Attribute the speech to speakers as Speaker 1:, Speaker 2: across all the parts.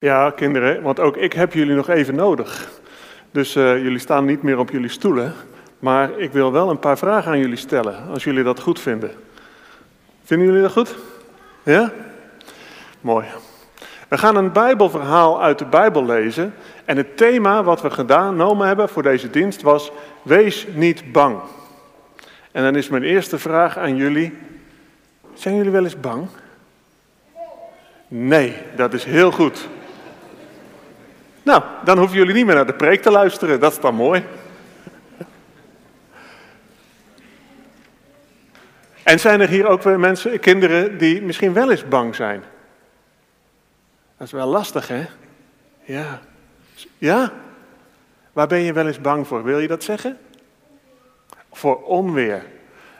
Speaker 1: Ja, kinderen, want ook ik heb jullie nog even nodig. Dus uh, jullie staan niet meer op jullie stoelen. Maar ik wil wel een paar vragen aan jullie stellen, als jullie dat goed vinden. Vinden jullie dat goed? Ja? Mooi. We gaan een Bijbelverhaal uit de Bijbel lezen. En het thema wat we genomen hebben voor deze dienst was: Wees niet bang. En dan is mijn eerste vraag aan jullie: Zijn jullie wel eens bang? Nee, dat is heel goed. Nou, dan hoeven jullie niet meer naar de preek te luisteren. Dat is dan mooi. En zijn er hier ook weer mensen, kinderen, die misschien wel eens bang zijn? Dat is wel lastig, hè? Ja. Ja? Waar ben je wel eens bang voor? Wil je dat zeggen? Voor onweer.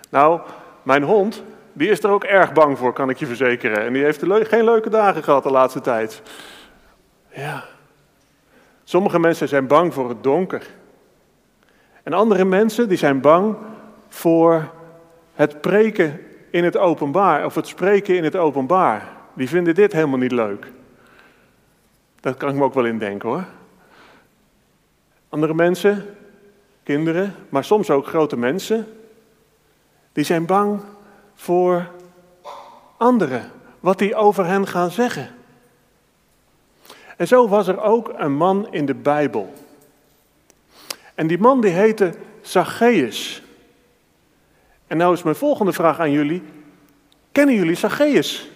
Speaker 1: Nou, mijn hond, die is er ook erg bang voor, kan ik je verzekeren. En die heeft geen leuke dagen gehad de laatste tijd. Ja. Sommige mensen zijn bang voor het donker. En andere mensen die zijn bang voor het preken in het openbaar of het spreken in het openbaar. Die vinden dit helemaal niet leuk. Dat kan ik me ook wel indenken hoor. Andere mensen, kinderen, maar soms ook grote mensen, die zijn bang voor anderen, wat die over hen gaan zeggen. En zo was er ook een man in de Bijbel. En die man die heette Zacchaeus. En nou is mijn volgende vraag aan jullie. Kennen jullie Zacchaeus?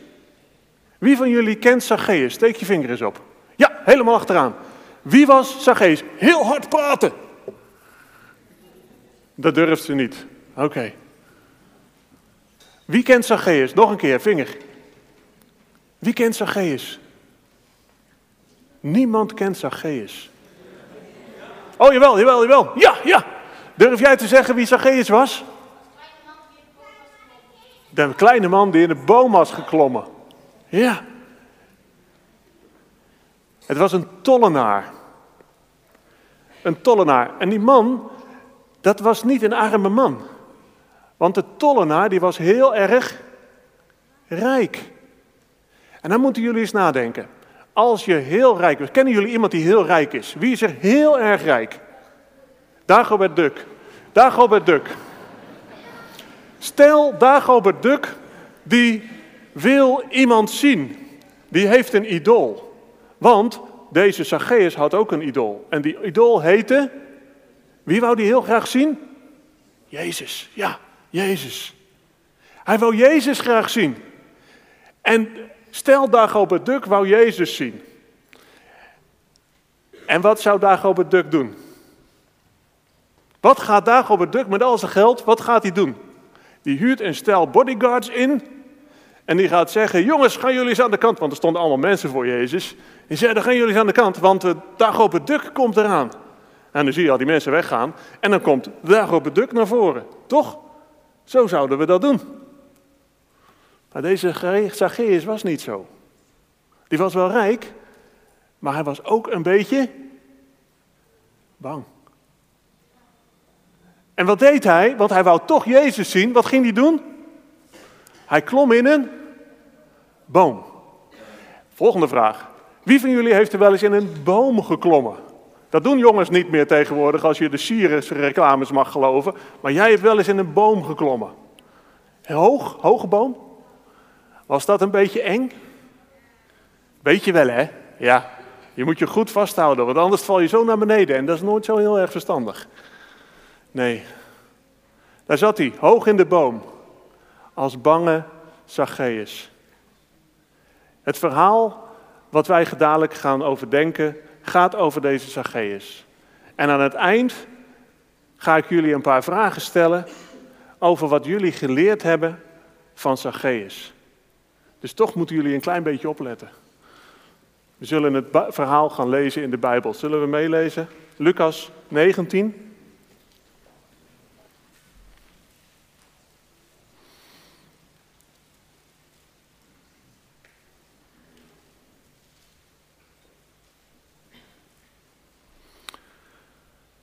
Speaker 1: Wie van jullie kent Zacchaeus? Steek je vinger eens op. Ja, helemaal achteraan. Wie was Zacchaeus? Heel hard praten. Dat durft ze niet. Oké. Wie kent Zacchaeus? Nog een keer, vinger. Wie kent Zacchaeus? Niemand kent Zacchaeus. Oh, jawel, jawel, jawel. Ja, ja. Durf jij te zeggen wie Zacchaeus was? De kleine man die in de boom was geklommen. Ja. Het was een tollenaar. Een tollenaar. En die man, dat was niet een arme man. Want de tollenaar, die was heel erg rijk. En dan moeten jullie eens nadenken. Als je heel rijk bent, kennen jullie iemand die heel rijk is? Wie is er heel erg rijk? Dagobert Duck. Dagobert Duck. Stel, Dagobert Duck, die wil iemand zien. Die heeft een idool. Want deze Zacchaeus had ook een idool. En die idool heette, wie wou die heel graag zien? Jezus, ja, Jezus. Hij wou Jezus graag zien. En Stel Dagobert wou Jezus zien. En wat zou Dagobert Duck doen? Wat gaat Dagobert Duck met al zijn geld, wat gaat hij doen? Die huurt een stel bodyguards in en die gaat zeggen, jongens, gaan jullie eens aan de kant, want er stonden allemaal mensen voor Jezus. Die zei, dan gaan jullie eens aan de kant, want uh, Dagobert Duck komt eraan. En dan zie je al die mensen weggaan en dan komt Dagobert Duck naar voren. Toch? Zo zouden we dat doen. Maar deze Zacchaeus was niet zo. Die was wel rijk, maar hij was ook een beetje bang. En wat deed hij? Want hij wou toch Jezus zien. Wat ging hij doen? Hij klom in een boom. Volgende vraag. Wie van jullie heeft er wel eens in een boom geklommen? Dat doen jongens niet meer tegenwoordig als je de Sirius reclames mag geloven. Maar jij hebt wel eens in een boom geklommen. Hoog, hoge boom? Was dat een beetje eng? Weet je wel, hè? Ja. Je moet je goed vasthouden, want anders val je zo naar beneden. En dat is nooit zo heel erg verstandig. Nee. Daar zat hij, hoog in de boom. Als bange Zacchaeus. Het verhaal wat wij dadelijk gaan overdenken, gaat over deze Zacchaeus. En aan het eind ga ik jullie een paar vragen stellen over wat jullie geleerd hebben van Zacchaeus. Dus toch moeten jullie een klein beetje opletten. We zullen het verhaal gaan lezen in de Bijbel. Zullen we meelezen? Lucas 19.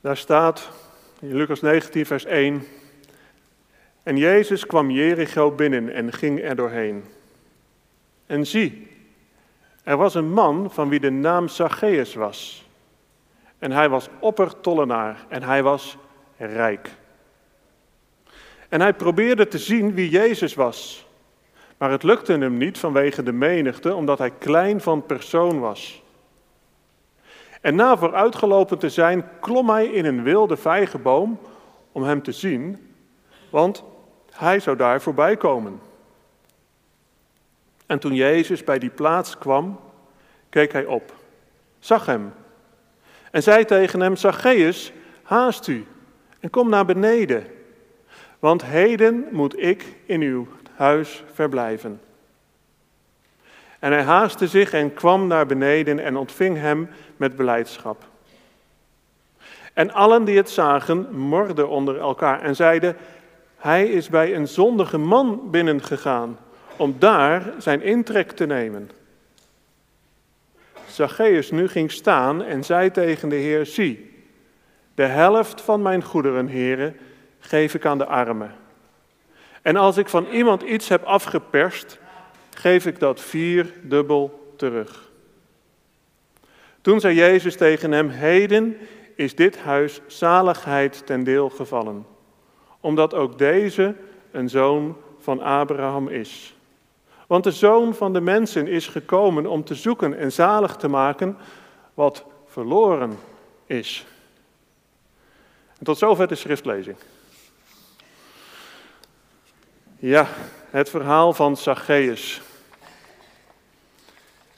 Speaker 1: Daar staat in Lucas 19, vers 1. En Jezus kwam Jericho binnen en ging er doorheen. En zie, Er was een man van wie de naam Zacchaeus was. En hij was oppertollenaar en hij was rijk. En hij probeerde te zien wie Jezus was. Maar het lukte hem niet vanwege de menigte, omdat hij klein van persoon was. En na vooruitgelopen te zijn, klom hij in een wilde vijgenboom om hem te zien, want hij zou daar voorbij komen. En toen Jezus bij die plaats kwam, keek hij op, zag hem en zei tegen hem: Zacchaeus, haast u en kom naar beneden, want heden moet ik in uw huis verblijven. En hij haastte zich en kwam naar beneden en ontving hem met beleidschap. En allen die het zagen, morden onder elkaar en zeiden: Hij is bij een zondige man binnengegaan om daar zijn intrek te nemen. Zacchaeus nu ging staan en zei tegen de Heer: Zie, de helft van mijn goederen, heren, geef ik aan de armen. En als ik van iemand iets heb afgeperst, geef ik dat vierdubbel terug. Toen zei Jezus tegen hem: Heden is dit huis zaligheid ten deel gevallen, omdat ook deze een zoon van Abraham is. Want de zoon van de mensen is gekomen om te zoeken en zalig te maken wat verloren is. En tot zover de schriftlezing. Ja, het verhaal van Zacchaeus.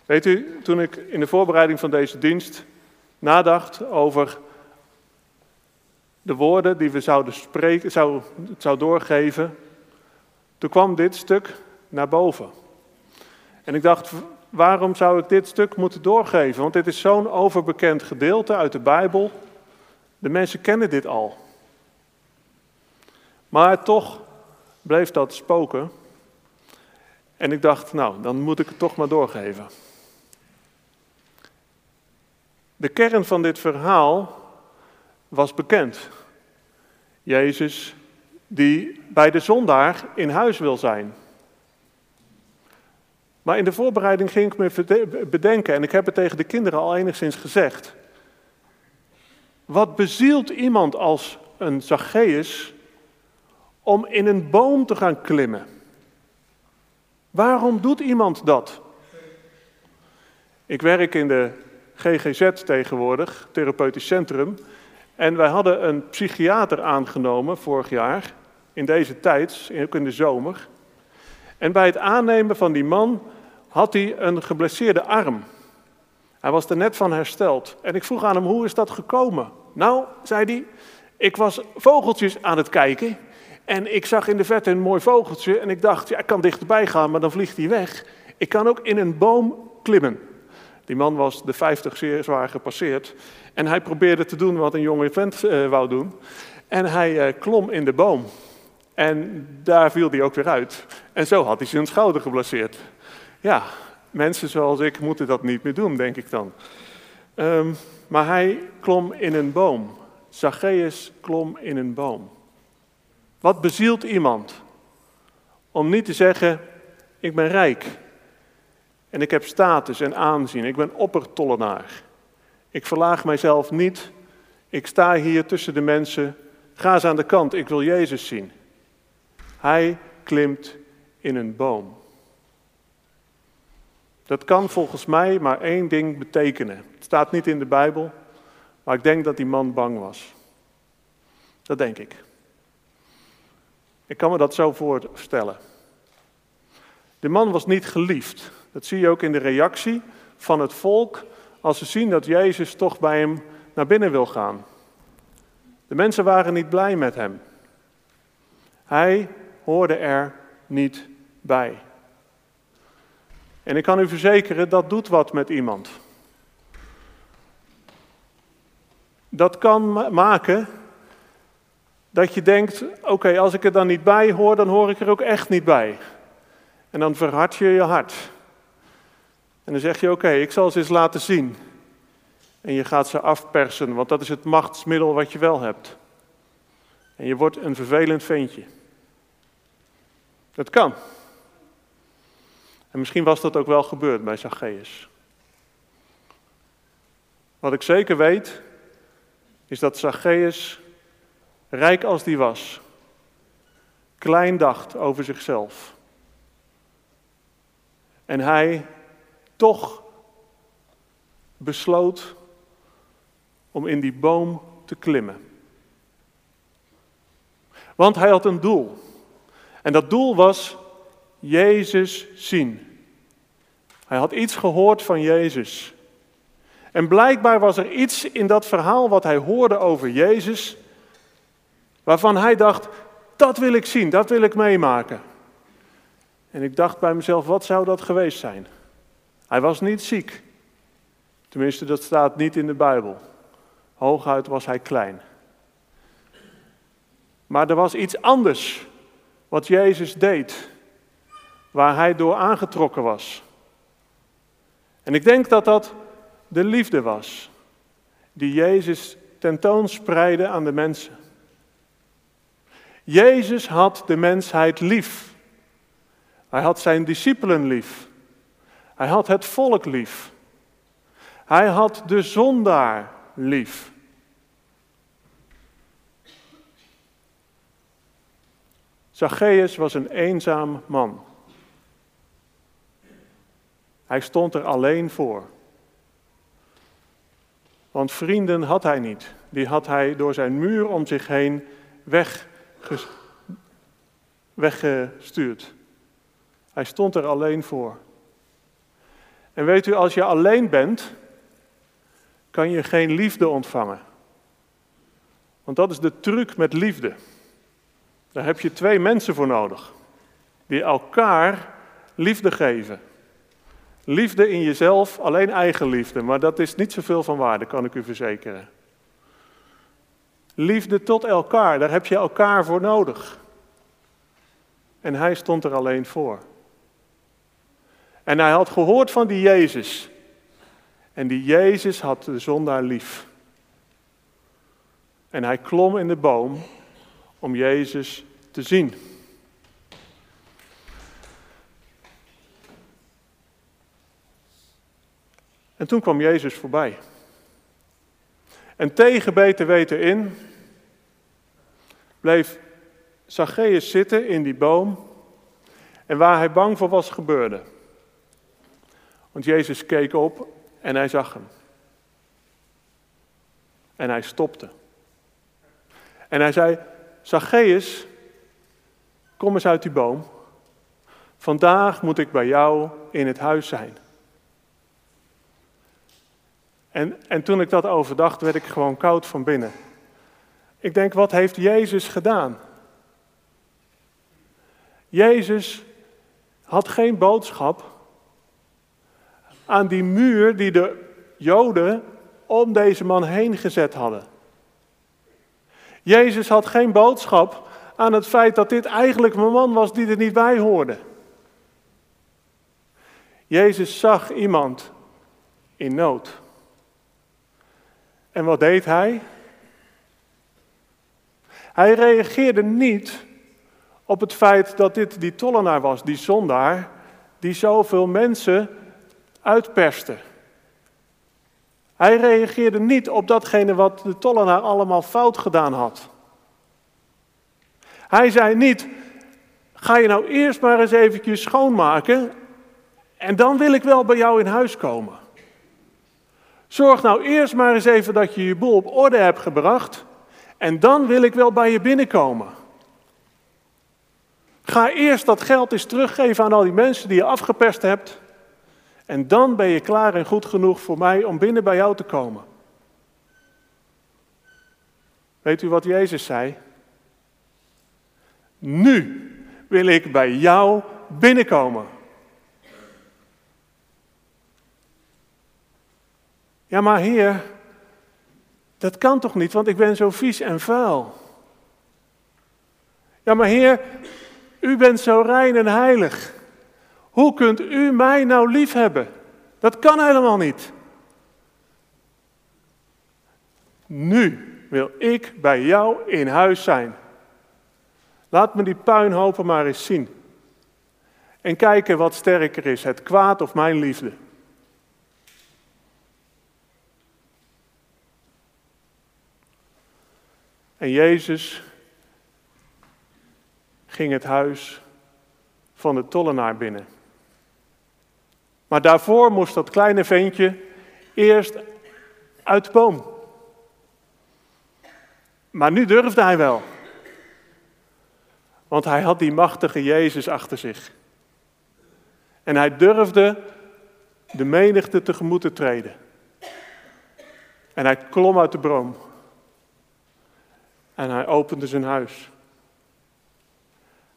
Speaker 1: Weet u, toen ik in de voorbereiding van deze dienst nadacht over de woorden die we zouden spreken, zou, zou doorgeven, toen kwam dit stuk naar boven. En ik dacht, waarom zou ik dit stuk moeten doorgeven? Want dit is zo'n overbekend gedeelte uit de Bijbel. De mensen kennen dit al. Maar toch bleef dat spoken. En ik dacht, nou, dan moet ik het toch maar doorgeven. De kern van dit verhaal was bekend. Jezus die bij de zondaar in huis wil zijn. Maar in de voorbereiding ging ik me bedenken, en ik heb het tegen de kinderen al enigszins gezegd. Wat bezielt iemand als een Zacchaeus om in een boom te gaan klimmen? Waarom doet iemand dat? Ik werk in de GGZ tegenwoordig, therapeutisch centrum. En wij hadden een psychiater aangenomen vorig jaar, in deze tijd, ook in de zomer. En bij het aannemen van die man had hij een geblesseerde arm. Hij was er net van hersteld. En ik vroeg aan hem, hoe is dat gekomen? Nou, zei hij, ik was vogeltjes aan het kijken. En ik zag in de verte een mooi vogeltje. En ik dacht, ja, ik kan dichterbij gaan, maar dan vliegt hij weg. Ik kan ook in een boom klimmen. Die man was de 50 zeer zwaar gepasseerd. En hij probeerde te doen wat een jonge vent uh, wou doen. En hij uh, klom in de boom. En daar viel hij ook weer uit. En zo had hij zijn schouder geblesseerd. Ja, mensen zoals ik moeten dat niet meer doen, denk ik dan. Um, maar hij klom in een boom. Zacchaeus klom in een boom. Wat bezielt iemand? Om niet te zeggen, ik ben rijk. En ik heb status en aanzien. Ik ben oppertollenaar. Ik verlaag mijzelf niet. Ik sta hier tussen de mensen. Ga eens aan de kant, ik wil Jezus zien. Hij klimt in een boom. Dat kan volgens mij maar één ding betekenen. Het staat niet in de Bijbel, maar ik denk dat die man bang was. Dat denk ik. Ik kan me dat zo voorstellen. De man was niet geliefd. Dat zie je ook in de reactie van het volk als ze zien dat Jezus toch bij hem naar binnen wil gaan. De mensen waren niet blij met hem. Hij hoorde er niet bij. En ik kan u verzekeren, dat doet wat met iemand. Dat kan maken dat je denkt, oké, als ik er dan niet bij hoor, dan hoor ik er ook echt niet bij. En dan verhard je je hart. En dan zeg je, oké, ik zal ze eens laten zien. En je gaat ze afpersen, want dat is het machtsmiddel wat je wel hebt. En je wordt een vervelend ventje. Dat kan. En misschien was dat ook wel gebeurd bij Zacchaeus. Wat ik zeker weet, is dat Zacchaeus, rijk als die was, klein dacht over zichzelf. En hij toch besloot om in die boom te klimmen. Want hij had een doel. En dat doel was Jezus zien. Hij had iets gehoord van Jezus. En blijkbaar was er iets in dat verhaal wat hij hoorde over Jezus, waarvan hij dacht, dat wil ik zien, dat wil ik meemaken. En ik dacht bij mezelf, wat zou dat geweest zijn? Hij was niet ziek. Tenminste, dat staat niet in de Bijbel. Hooguit was hij klein. Maar er was iets anders wat Jezus deed, waar hij door aangetrokken was. En ik denk dat dat de liefde was die Jezus tentoonspreidde aan de mensen. Jezus had de mensheid lief. Hij had zijn discipelen lief. Hij had het volk lief. Hij had de zondaar lief. Zacchaeus was een eenzaam man. Hij stond er alleen voor. Want vrienden had hij niet. Die had hij door zijn muur om zich heen weggestuurd. Hij stond er alleen voor. En weet u, als je alleen bent, kan je geen liefde ontvangen. Want dat is de truc met liefde. Daar heb je twee mensen voor nodig. Die elkaar liefde geven. Liefde in jezelf, alleen eigen liefde, maar dat is niet zoveel van waarde, kan ik u verzekeren. Liefde tot elkaar, daar heb je elkaar voor nodig. En hij stond er alleen voor. En hij had gehoord van die Jezus. En die Jezus had de zondaar lief. En hij klom in de boom om Jezus te zien. En toen kwam Jezus voorbij. En tegen beter weten in bleef Zacchaeus zitten in die boom en waar hij bang voor was gebeurde. Want Jezus keek op en hij zag hem. En hij stopte. En hij zei, Zacchaeus, kom eens uit die boom. Vandaag moet ik bij jou in het huis zijn. En, en toen ik dat overdacht, werd ik gewoon koud van binnen. Ik denk, wat heeft Jezus gedaan? Jezus had geen boodschap aan die muur die de Joden om deze man heen gezet hadden. Jezus had geen boodschap aan het feit dat dit eigenlijk een man was die er niet bij hoorde. Jezus zag iemand in nood. En wat deed hij? Hij reageerde niet op het feit dat dit die tollenaar was, die zondaar, die zoveel mensen uitperste. Hij reageerde niet op datgene wat de tollenaar allemaal fout gedaan had. Hij zei niet, ga je nou eerst maar eens eventjes schoonmaken en dan wil ik wel bij jou in huis komen. Zorg nou eerst maar eens even dat je je boel op orde hebt gebracht en dan wil ik wel bij je binnenkomen. Ga eerst dat geld eens teruggeven aan al die mensen die je afgeperst hebt. En dan ben je klaar en goed genoeg voor mij om binnen bij jou te komen. Weet u wat Jezus zei? Nu wil ik bij jou binnenkomen. Ja, maar Heer, dat kan toch niet, want ik ben zo vies en vuil. Ja, maar Heer, u bent zo rein en heilig. Hoe kunt u mij nou lief hebben? Dat kan helemaal niet. Nu wil ik bij jou in huis zijn. Laat me die puinhopen maar eens zien. En kijken wat sterker is, het kwaad of mijn liefde. En Jezus ging het huis van de tollenaar binnen. Maar daarvoor moest dat kleine ventje eerst uit de boom. Maar nu durfde hij wel. Want hij had die machtige Jezus achter zich. En hij durfde de menigte tegemoet te treden. En hij klom uit de boom. En hij opende zijn huis.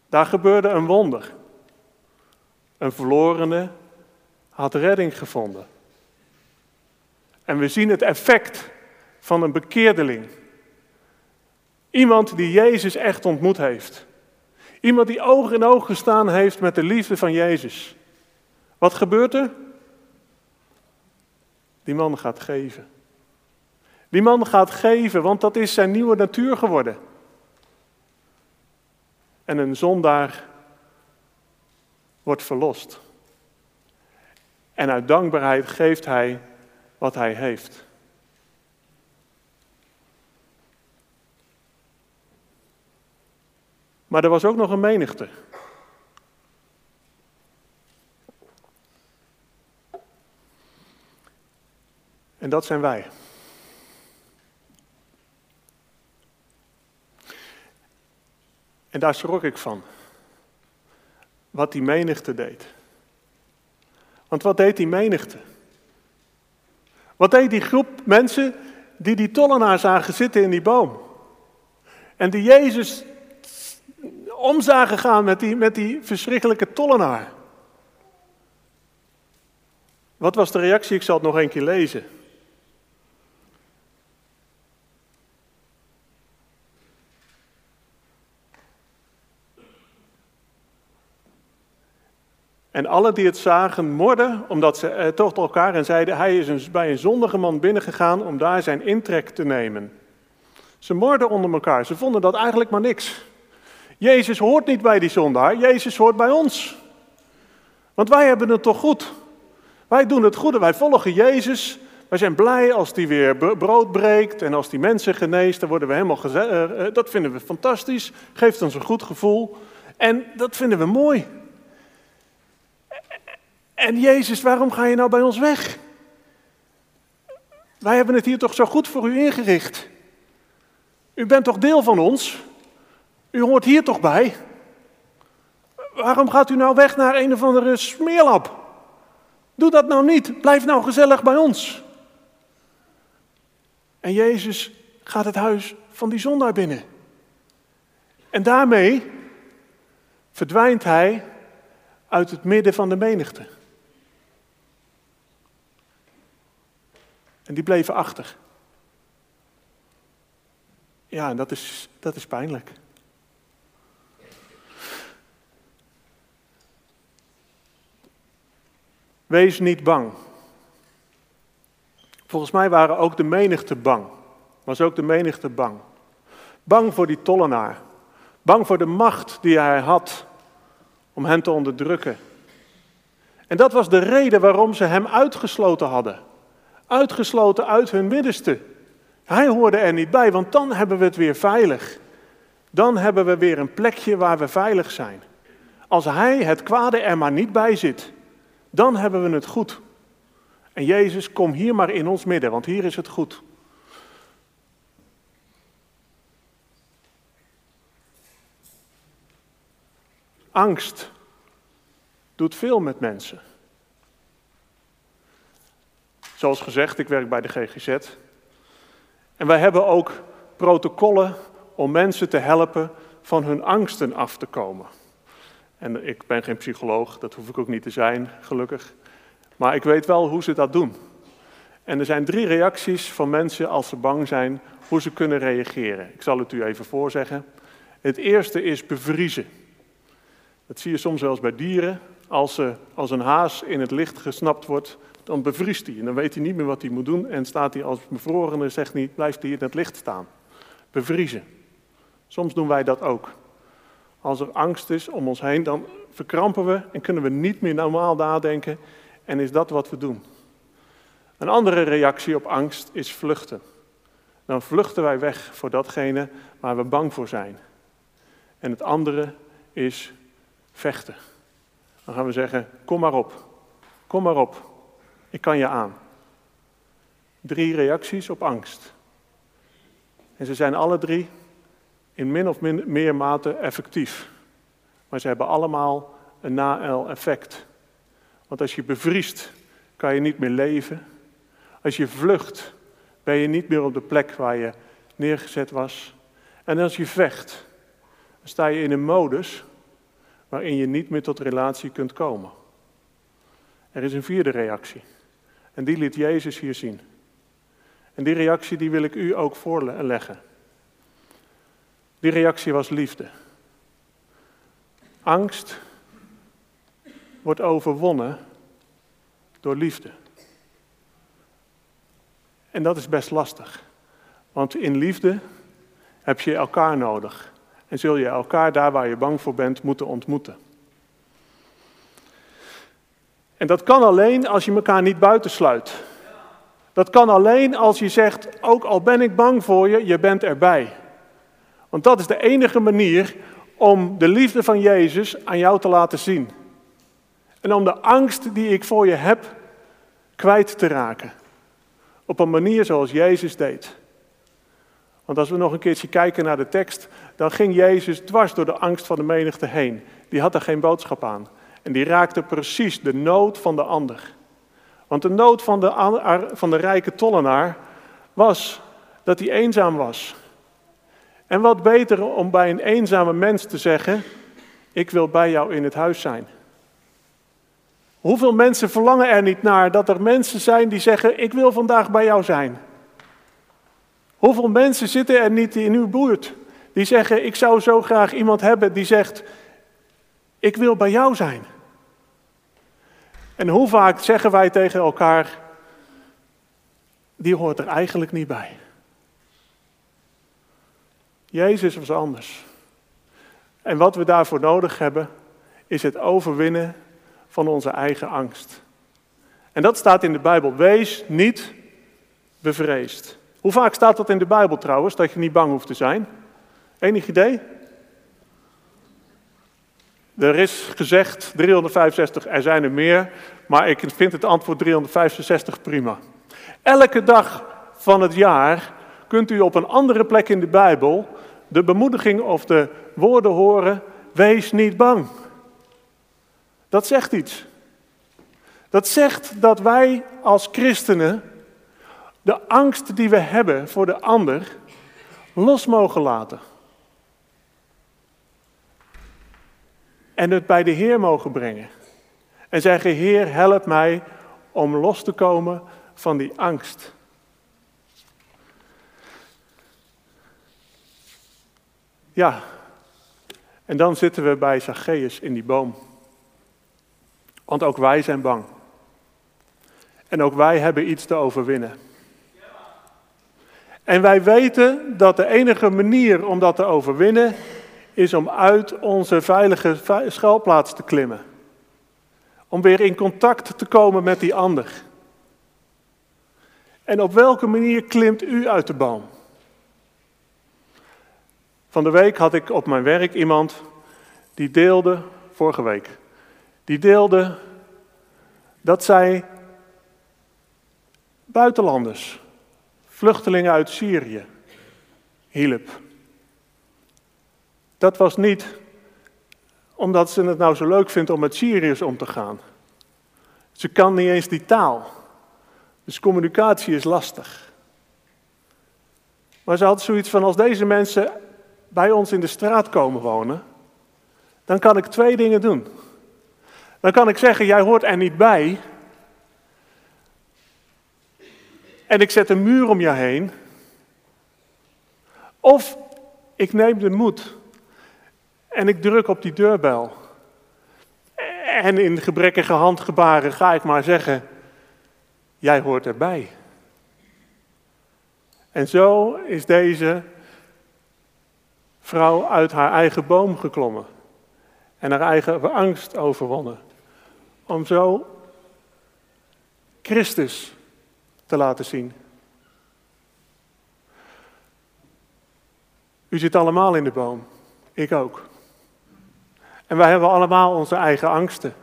Speaker 1: Daar gebeurde een wonder. Een verlorene had redding gevonden. En we zien het effect van een bekeerdeling. Iemand die Jezus echt ontmoet heeft. Iemand die oog in oog gestaan heeft met de liefde van Jezus. Wat gebeurt er? Die man gaat geven. Die man gaat geven, want dat is zijn nieuwe natuur geworden. En een zondaar wordt verlost. En uit dankbaarheid geeft hij wat hij heeft. Maar er was ook nog een menigte. En dat zijn wij. En daar schrok ik van. Wat die menigte deed. Want wat deed die menigte? Wat deed die groep mensen die die tollenaar zagen zitten in die boom? En die Jezus om zagen gaan met die, met die verschrikkelijke tollenaar. Wat was de reactie? Ik zal het nog een keer lezen. En alle die het zagen morden, omdat ze eh, toch elkaar en zeiden, hij is bij een zondige man binnengegaan om daar zijn intrek te nemen. Ze morden onder elkaar, ze vonden dat eigenlijk maar niks. Jezus hoort niet bij die zondaar, Jezus hoort bij ons. Want wij hebben het toch goed. Wij doen het goede, wij volgen Jezus. Wij zijn blij als die weer brood breekt en als die mensen geneest, dan worden we helemaal uh, dat vinden we fantastisch, geeft ons een goed gevoel. En dat vinden we mooi. En Jezus, waarom ga je nou bij ons weg? Wij hebben het hier toch zo goed voor u ingericht. U bent toch deel van ons? U hoort hier toch bij? Waarom gaat u nou weg naar een of andere smeerlap? Doe dat nou niet. Blijf nou gezellig bij ons. En Jezus gaat het huis van die zondaar binnen. En daarmee verdwijnt hij uit het midden van de menigte. En die bleven achter. Ja, en dat is, dat is pijnlijk. Wees niet bang. Volgens mij waren ook de menigte bang. Was ook de menigte bang. Bang voor die tollenaar. Bang voor de macht die hij had om hen te onderdrukken. En dat was de reden waarom ze hem uitgesloten hadden. Uitgesloten uit hun middenste. Hij hoorde er niet bij, want dan hebben we het weer veilig. Dan hebben we weer een plekje waar we veilig zijn. Als hij, het kwade, er maar niet bij zit, dan hebben we het goed. En Jezus, kom hier maar in ons midden, want hier is het goed. Angst doet veel met mensen. Zoals gezegd, ik werk bij de GGZ. En wij hebben ook protocollen om mensen te helpen van hun angsten af te komen. En ik ben geen psycholoog, dat hoef ik ook niet te zijn, gelukkig. Maar ik weet wel hoe ze dat doen. En er zijn drie reacties van mensen als ze bang zijn, hoe ze kunnen reageren. Ik zal het u even voorzeggen. Het eerste is bevriezen. Dat zie je soms eens bij dieren. Als, ze, als een haas in het licht gesnapt wordt, dan bevriest hij. En dan weet hij niet meer wat hij moet doen. En staat hij als bevrorene, zegt hij, blijft hij in het licht staan. Bevriezen. Soms doen wij dat ook. Als er angst is om ons heen, dan verkrampen we en kunnen we niet meer normaal nadenken. En is dat wat we doen. Een andere reactie op angst is vluchten. dan vluchten wij weg voor datgene waar we bang voor zijn. En het andere is vechten. Dan gaan we zeggen: Kom maar op, kom maar op, ik kan je aan. Drie reacties op angst. En ze zijn alle drie in min of meer mate effectief. Maar ze hebben allemaal een na-effect. Want als je bevriest, kan je niet meer leven. Als je vlucht, ben je niet meer op de plek waar je neergezet was. En als je vecht, dan sta je in een modus waarin je niet meer tot relatie kunt komen. Er is een vierde reactie. En die liet Jezus hier zien. En die reactie die wil ik u ook voorleggen. Die reactie was liefde. Angst wordt overwonnen door liefde. En dat is best lastig. Want in liefde heb je elkaar nodig. En zul je elkaar daar waar je bang voor bent moeten ontmoeten. En dat kan alleen als je elkaar niet buitensluit. Dat kan alleen als je zegt, ook al ben ik bang voor je, je bent erbij. Want dat is de enige manier om de liefde van Jezus aan jou te laten zien. En om de angst die ik voor je heb kwijt te raken. Op een manier zoals Jezus deed. Want als we nog een keertje kijken naar de tekst, dan ging Jezus dwars door de angst van de menigte heen. Die had er geen boodschap aan. En die raakte precies de nood van de ander. Want de nood van de, van de rijke tollenaar was dat hij eenzaam was. En wat beter om bij een eenzame mens te zeggen: Ik wil bij jou in het huis zijn. Hoeveel mensen verlangen er niet naar dat er mensen zijn die zeggen: Ik wil vandaag bij jou zijn? Hoeveel mensen zitten er niet in uw buurt die zeggen: Ik zou zo graag iemand hebben die zegt: Ik wil bij jou zijn? En hoe vaak zeggen wij tegen elkaar: Die hoort er eigenlijk niet bij? Jezus was anders. En wat we daarvoor nodig hebben, is het overwinnen van onze eigen angst. En dat staat in de Bijbel. Wees niet bevreesd. Hoe vaak staat dat in de Bijbel trouwens, dat je niet bang hoeft te zijn? Enig idee? Er is gezegd 365, er zijn er meer, maar ik vind het antwoord 365 prima. Elke dag van het jaar kunt u op een andere plek in de Bijbel de bemoediging of de woorden horen: wees niet bang. Dat zegt iets. Dat zegt dat wij als christenen de angst die we hebben voor de ander los mogen laten. En het bij de Heer mogen brengen. En zeggen, Heer, help mij om los te komen van die angst. Ja, en dan zitten we bij Zacchaeus in die boom. Want ook wij zijn bang. En ook wij hebben iets te overwinnen. En wij weten dat de enige manier om dat te overwinnen is om uit onze veilige schuilplaats te klimmen. Om weer in contact te komen met die ander. En op welke manier klimt u uit de boom? Van de week had ik op mijn werk iemand die deelde, vorige week, die deelde dat zij buitenlanders, vluchtelingen uit Syrië, hielp. Dat was niet omdat ze het nou zo leuk vindt om met Syriërs om te gaan. Ze kan niet eens die taal. Dus communicatie is lastig. Maar ze had zoiets van: als deze mensen bij ons in de straat komen wonen, dan kan ik twee dingen doen. Dan kan ik zeggen: jij hoort er niet bij. En ik zet een muur om je heen. Of ik neem de moed en ik druk op die deurbel. En in gebrekkige handgebaren ga ik maar zeggen: Jij hoort erbij. En zo is deze vrouw uit haar eigen boom geklommen en haar eigen angst overwonnen. Om zo Christus te laten zien. U zit allemaal in de boom. Ik ook. En wij hebben allemaal onze eigen angsten.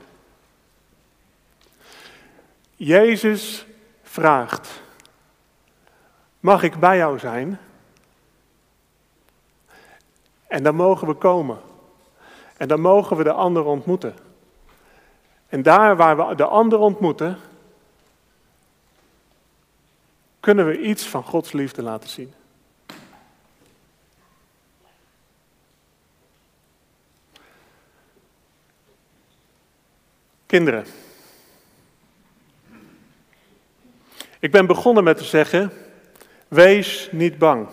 Speaker 1: Jezus vraagt: Mag ik bij jou zijn? En dan mogen we komen. En dan mogen we de ander ontmoeten. En daar waar we de ander ontmoeten, kunnen we iets van Gods liefde laten zien. Kinderen. Ik ben begonnen met te zeggen, wees niet bang.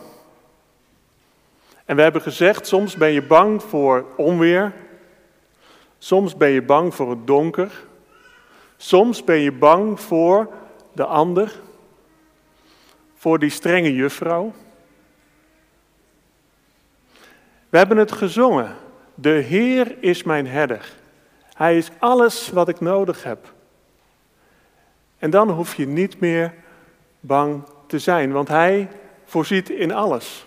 Speaker 1: En we hebben gezegd, soms ben je bang voor onweer. Soms ben je bang voor het donker. Soms ben je bang voor de ander. Voor die strenge juffrouw. We hebben het gezongen. De Heer is mijn herder. Hij is alles wat ik nodig heb. En dan hoef je niet meer bang te zijn, want hij voorziet in alles.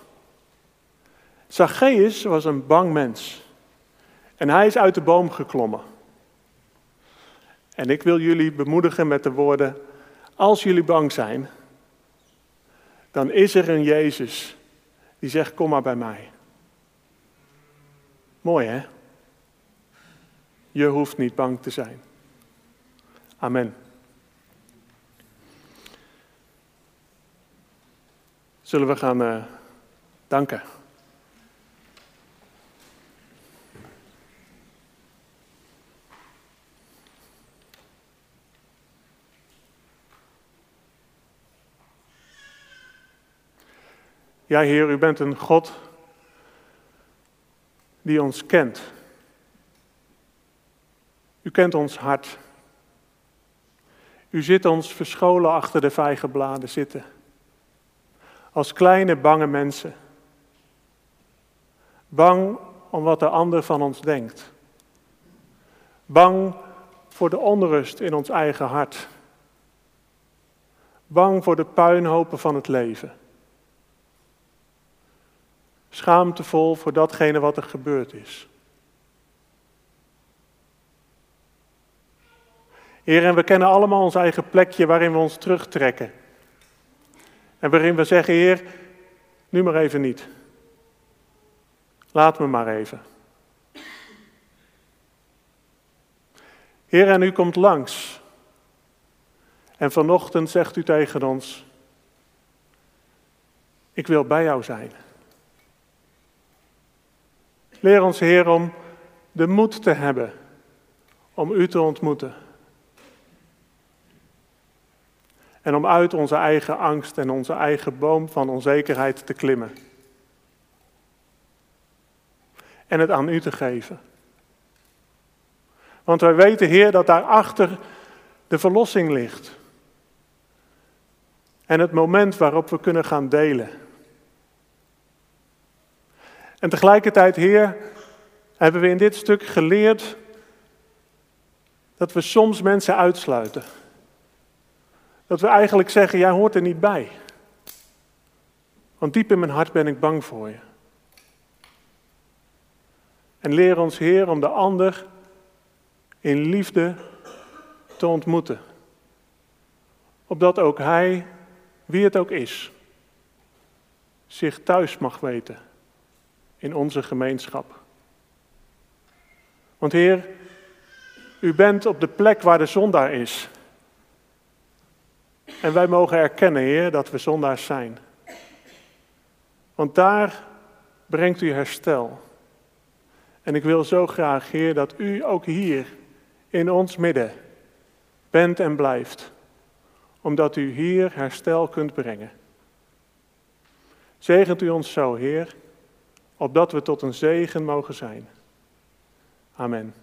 Speaker 1: Zacchaeus was een bang mens. En hij is uit de boom geklommen. En ik wil jullie bemoedigen met de woorden: als jullie bang zijn, dan is er een Jezus die zegt: Kom maar bij mij. Mooi hè? Je hoeft niet bang te zijn. Amen. Zullen we gaan uh, danken? Ja, Heer, u bent een God die ons kent. U kent ons hart. U zit ons verscholen achter de vijgenbladen zitten. Als kleine bange mensen. Bang om wat de ander van ons denkt. Bang voor de onrust in ons eigen hart. Bang voor de puinhopen van het leven. Schaamtevol voor datgene wat er gebeurd is. Heer, en we kennen allemaal ons eigen plekje waarin we ons terugtrekken. En waarin we zeggen, Heer, nu maar even niet. Laat me maar even. Heer, en u komt langs. En vanochtend zegt u tegen ons, ik wil bij jou zijn. Leer ons, Heer, om de moed te hebben om u te ontmoeten. En om uit onze eigen angst en onze eigen boom van onzekerheid te klimmen. En het aan u te geven. Want wij weten, Heer, dat daarachter de verlossing ligt. En het moment waarop we kunnen gaan delen. En tegelijkertijd, Heer, hebben we in dit stuk geleerd dat we soms mensen uitsluiten. Dat we eigenlijk zeggen, jij hoort er niet bij. Want diep in mijn hart ben ik bang voor je. En leer ons, Heer, om de ander in liefde te ontmoeten. Opdat ook hij, wie het ook is, zich thuis mag weten in onze gemeenschap. Want Heer, u bent op de plek waar de zondaar is. En wij mogen erkennen, Heer, dat we zondaars zijn. Want daar brengt u herstel. En ik wil zo graag, Heer, dat u ook hier in ons midden bent en blijft. Omdat u hier herstel kunt brengen. Zegent u ons zo, Heer, opdat we tot een zegen mogen zijn. Amen.